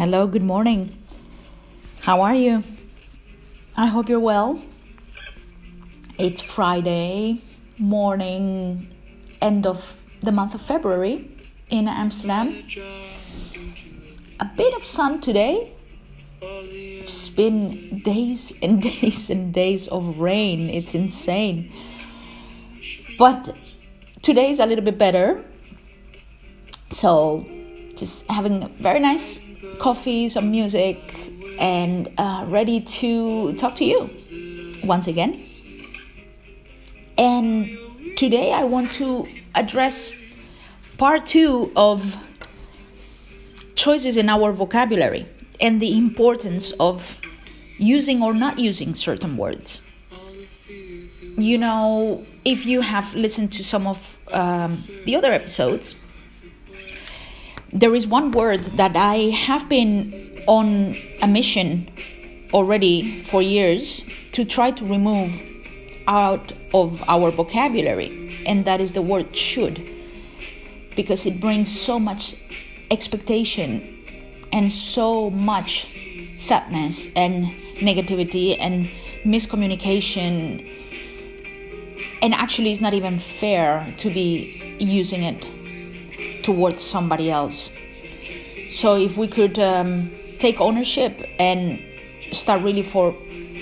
Hello, good morning. How are you? I hope you're well. It's Friday morning, end of the month of February in Amsterdam. A bit of sun today. It's been days and days and days of rain. It's insane. But today is a little bit better. So, just having a very nice coffee, some music, and uh, ready to talk to you once again. And today I want to address part two of choices in our vocabulary and the importance of using or not using certain words. You know, if you have listened to some of um, the other episodes, there is one word that I have been on a mission already for years to try to remove out of our vocabulary, and that is the word should, because it brings so much expectation and so much sadness and negativity and miscommunication. And actually, it's not even fair to be using it towards somebody else. So if we could um, take ownership and start really for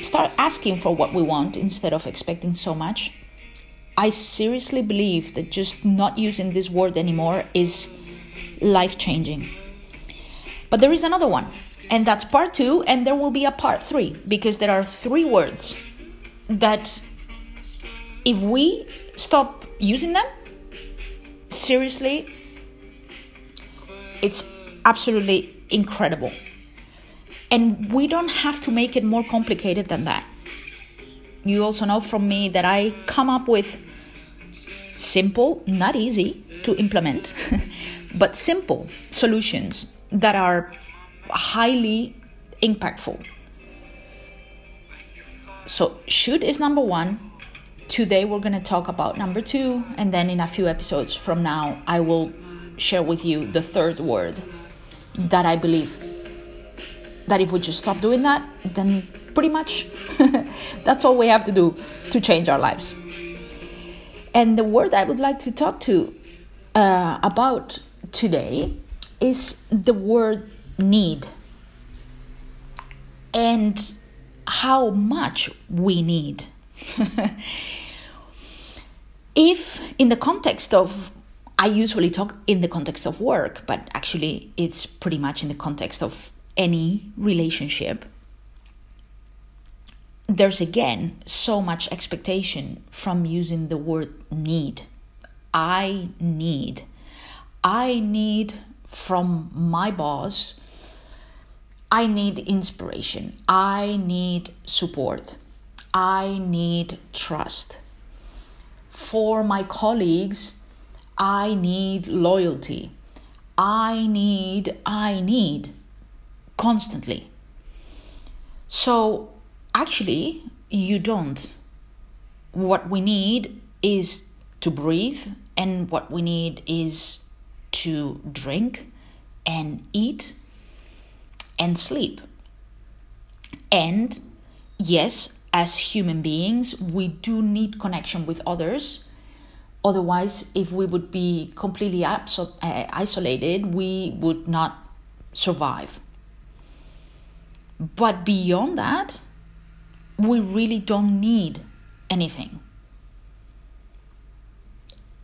start asking for what we want instead of expecting so much. I seriously believe that just not using this word anymore is life changing. But there is another one, and that's part two, and there will be a part three because there are three words that if we stop using them, seriously, it's absolutely incredible. And we don't have to make it more complicated than that. You also know from me that I come up with simple, not easy to implement, but simple solutions that are highly impactful. So, should is number one. Today, we're going to talk about number two, and then in a few episodes from now, I will share with you the third word that I believe that if we just stop doing that, then pretty much that's all we have to do to change our lives. And the word I would like to talk to uh, about today is the word need and how much we need. if, in the context of I usually talk in the context of work, but actually it's pretty much in the context of any relationship. There's again so much expectation from using the word need. I need. I need from my boss. I need inspiration. I need support. I need trust. For my colleagues, I need loyalty. I need, I need constantly. So actually, you don't. What we need is to breathe, and what we need is to drink and eat and sleep. And yes, as human beings, we do need connection with others Otherwise, if we would be completely abso- uh, isolated, we would not survive. But beyond that, we really don't need anything.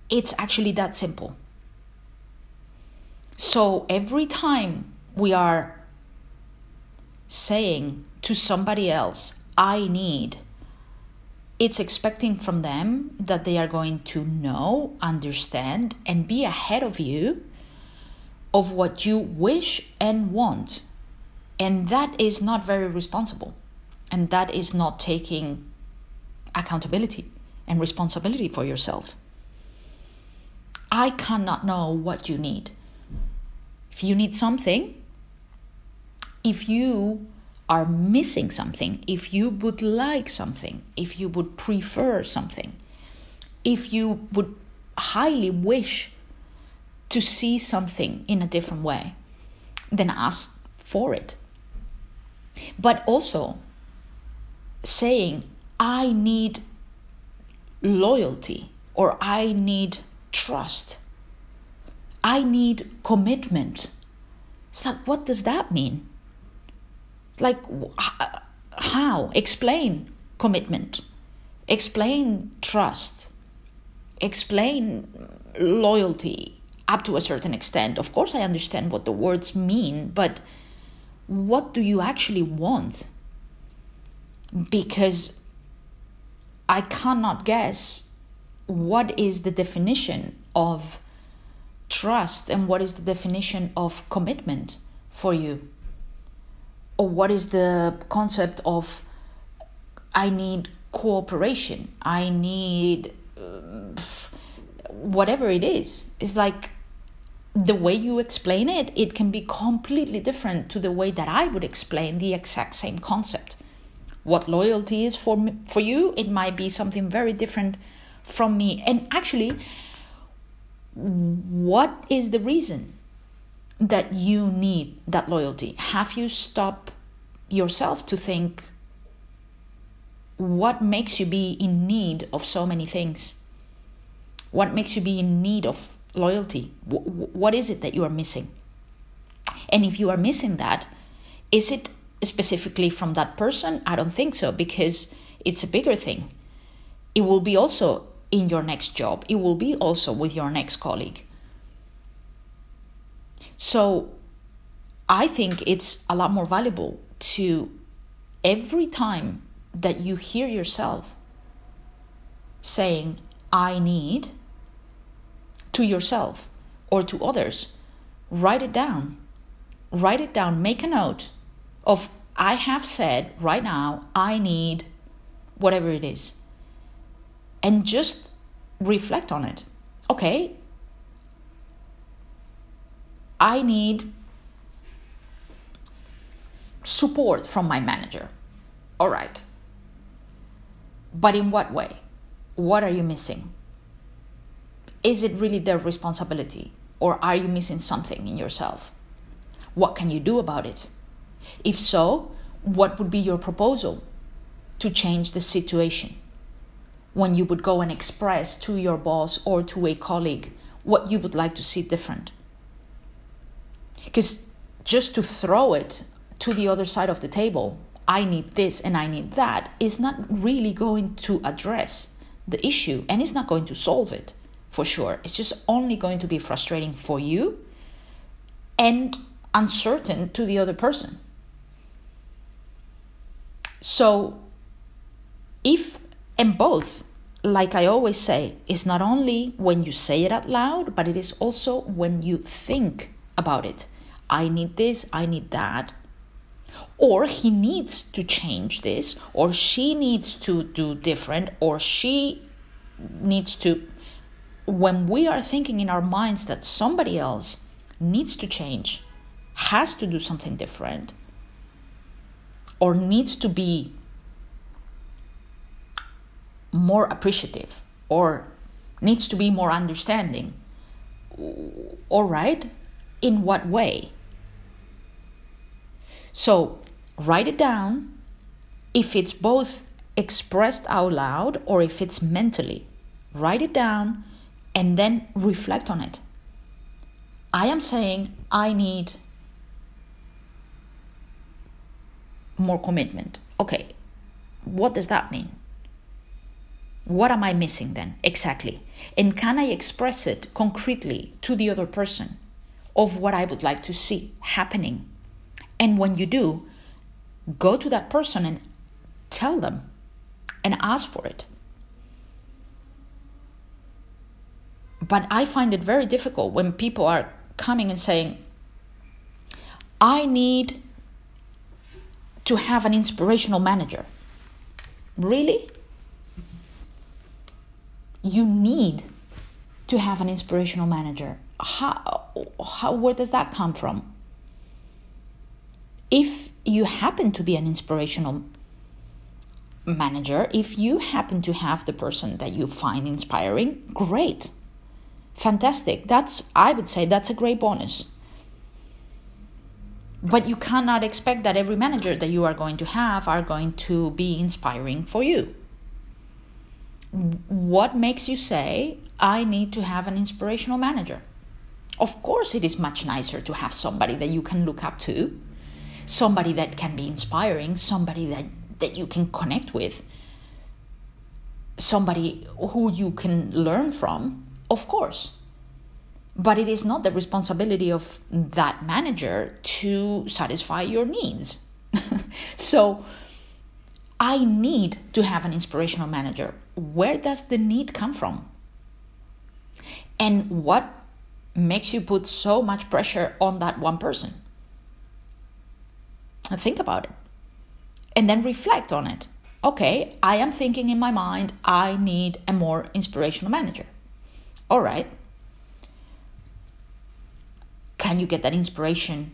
It's actually that simple. So every time we are saying to somebody else, I need, it's expecting from them that they are going to know, understand, and be ahead of you of what you wish and want. And that is not very responsible. And that is not taking accountability and responsibility for yourself. I cannot know what you need. If you need something, if you are missing something, if you would like something, if you would prefer something, if you would highly wish to see something in a different way, then ask for it. But also saying, I need loyalty or I need trust. I need commitment. It's like, what does that mean? Like, how? Explain commitment, explain trust, explain loyalty up to a certain extent. Of course, I understand what the words mean, but what do you actually want? Because I cannot guess what is the definition of trust and what is the definition of commitment for you or what is the concept of i need cooperation i need uh, whatever it is. It's like the way you explain it it can be completely different to the way that i would explain the exact same concept. What loyalty is for me, for you it might be something very different from me. And actually what is the reason that you need that loyalty? Have you stopped yourself to think what makes you be in need of so many things what makes you be in need of loyalty what is it that you are missing and if you are missing that is it specifically from that person? I don't think so because it's a bigger thing. It will be also in your next job, it will be also with your next colleague. So I think it's a lot more valuable to every time that you hear yourself saying, I need to yourself or to others, write it down. Write it down, make a note of I have said right now, I need whatever it is. And just reflect on it. Okay, I need support from my manager. All right. But in what way? What are you missing? Is it really their responsibility? Or are you missing something in yourself? What can you do about it? If so, what would be your proposal to change the situation? When you would go and express to your boss or to a colleague what you would like to see different. Because just to throw it to the other side of the table, I need this and I need that, is not really going to address the issue and it's not going to solve it for sure. It's just only going to be frustrating for you and uncertain to the other person. So, if and both, like I always say, is not only when you say it out loud, but it is also when you think about it. I need this, I need that. Or he needs to change this, or she needs to do different, or she needs to. When we are thinking in our minds that somebody else needs to change, has to do something different, or needs to be more appreciative or needs to be more understanding. All right, in what way? So write it down if it's both expressed out loud or if it's mentally. Write it down and then reflect on it. I am saying I need more commitment. Okay, what does that mean? What am I missing then exactly? And can I express it concretely to the other person of what I would like to see happening? And when you do, go to that person and tell them and ask for it. But I find it very difficult when people are coming and saying, I need to have an inspirational manager. Really? You need to have an inspirational manager. How, how, where does that come from? If you happen to be an inspirational manager, if you happen to have the person that you find inspiring, great. Fantastic. That's, I would say, that's a great bonus. But you cannot expect that every manager that you are going to have are going to be inspiring for you. What makes you say, I need to have an inspirational manager? Of course, it is much nicer to have somebody that you can look up to, somebody that can be inspiring, somebody that, that you can connect with, somebody who you can learn from, of course. But it is not the responsibility of that manager to satisfy your needs. so, I need to have an inspirational manager. Where does the need come from? And what makes you put so much pressure on that one person? Think about it. And then reflect on it. Okay, I am thinking in my mind, I need a more inspirational manager. All right. Can you get that inspiration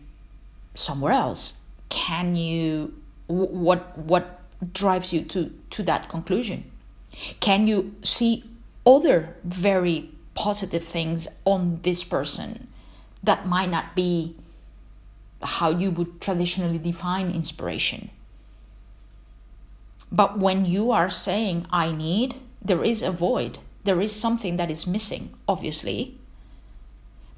somewhere else? Can you what what drives you to to that conclusion? Can you see other very positive things on this person that might not be how you would traditionally define inspiration. But when you are saying, I need, there is a void. There is something that is missing, obviously.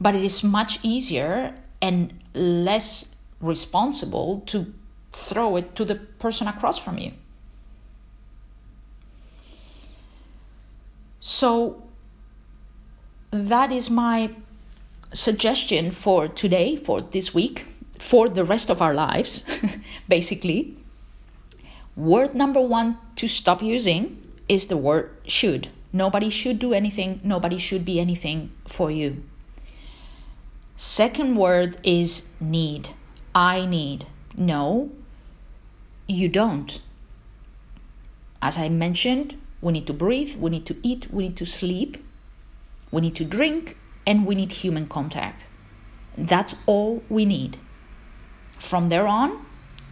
But it is much easier and less responsible to throw it to the person across from you. So that is my suggestion for today, for this week, for the rest of our lives, basically. Word number one to stop using is the word should. Nobody should do anything, nobody should be anything for you. Second word is need. I need. No, you don't. As I mentioned, we need to breathe, we need to eat, we need to sleep we need to drink, and we need human contact. That's all we need. From there on,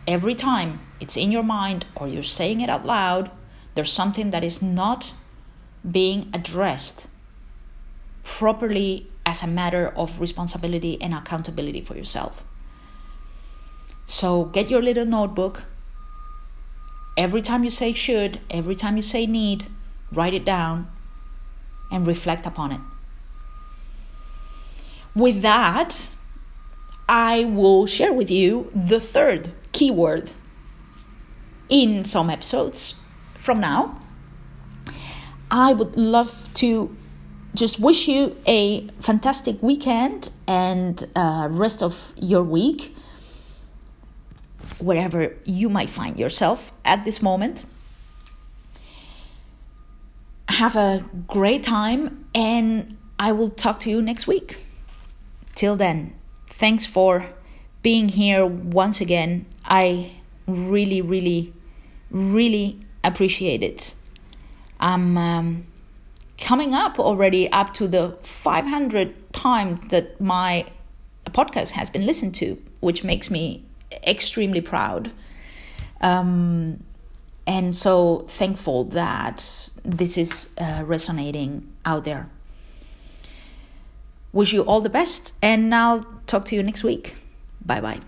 every time it's in your mind or you're saying it out loud, there's something that is not being addressed properly as a matter of responsibility and accountability for yourself. So get your little notebook. Every time you say should, every time you say need, write it down and reflect upon it. With that, I will share with you the third keyword in some episodes from now. I would love to just wish you a fantastic weekend and uh, rest of your week, wherever you might find yourself at this moment have a great time, and I will talk to you next week. Till then, thanks for being here once again. I really, really, really appreciate it. I'm um, coming up already up to the 500 time that my podcast has been listened to, which makes me extremely proud. Um, and so thankful that this is uh, resonating out there. Wish you all the best, and I'll talk to you next week. Bye bye.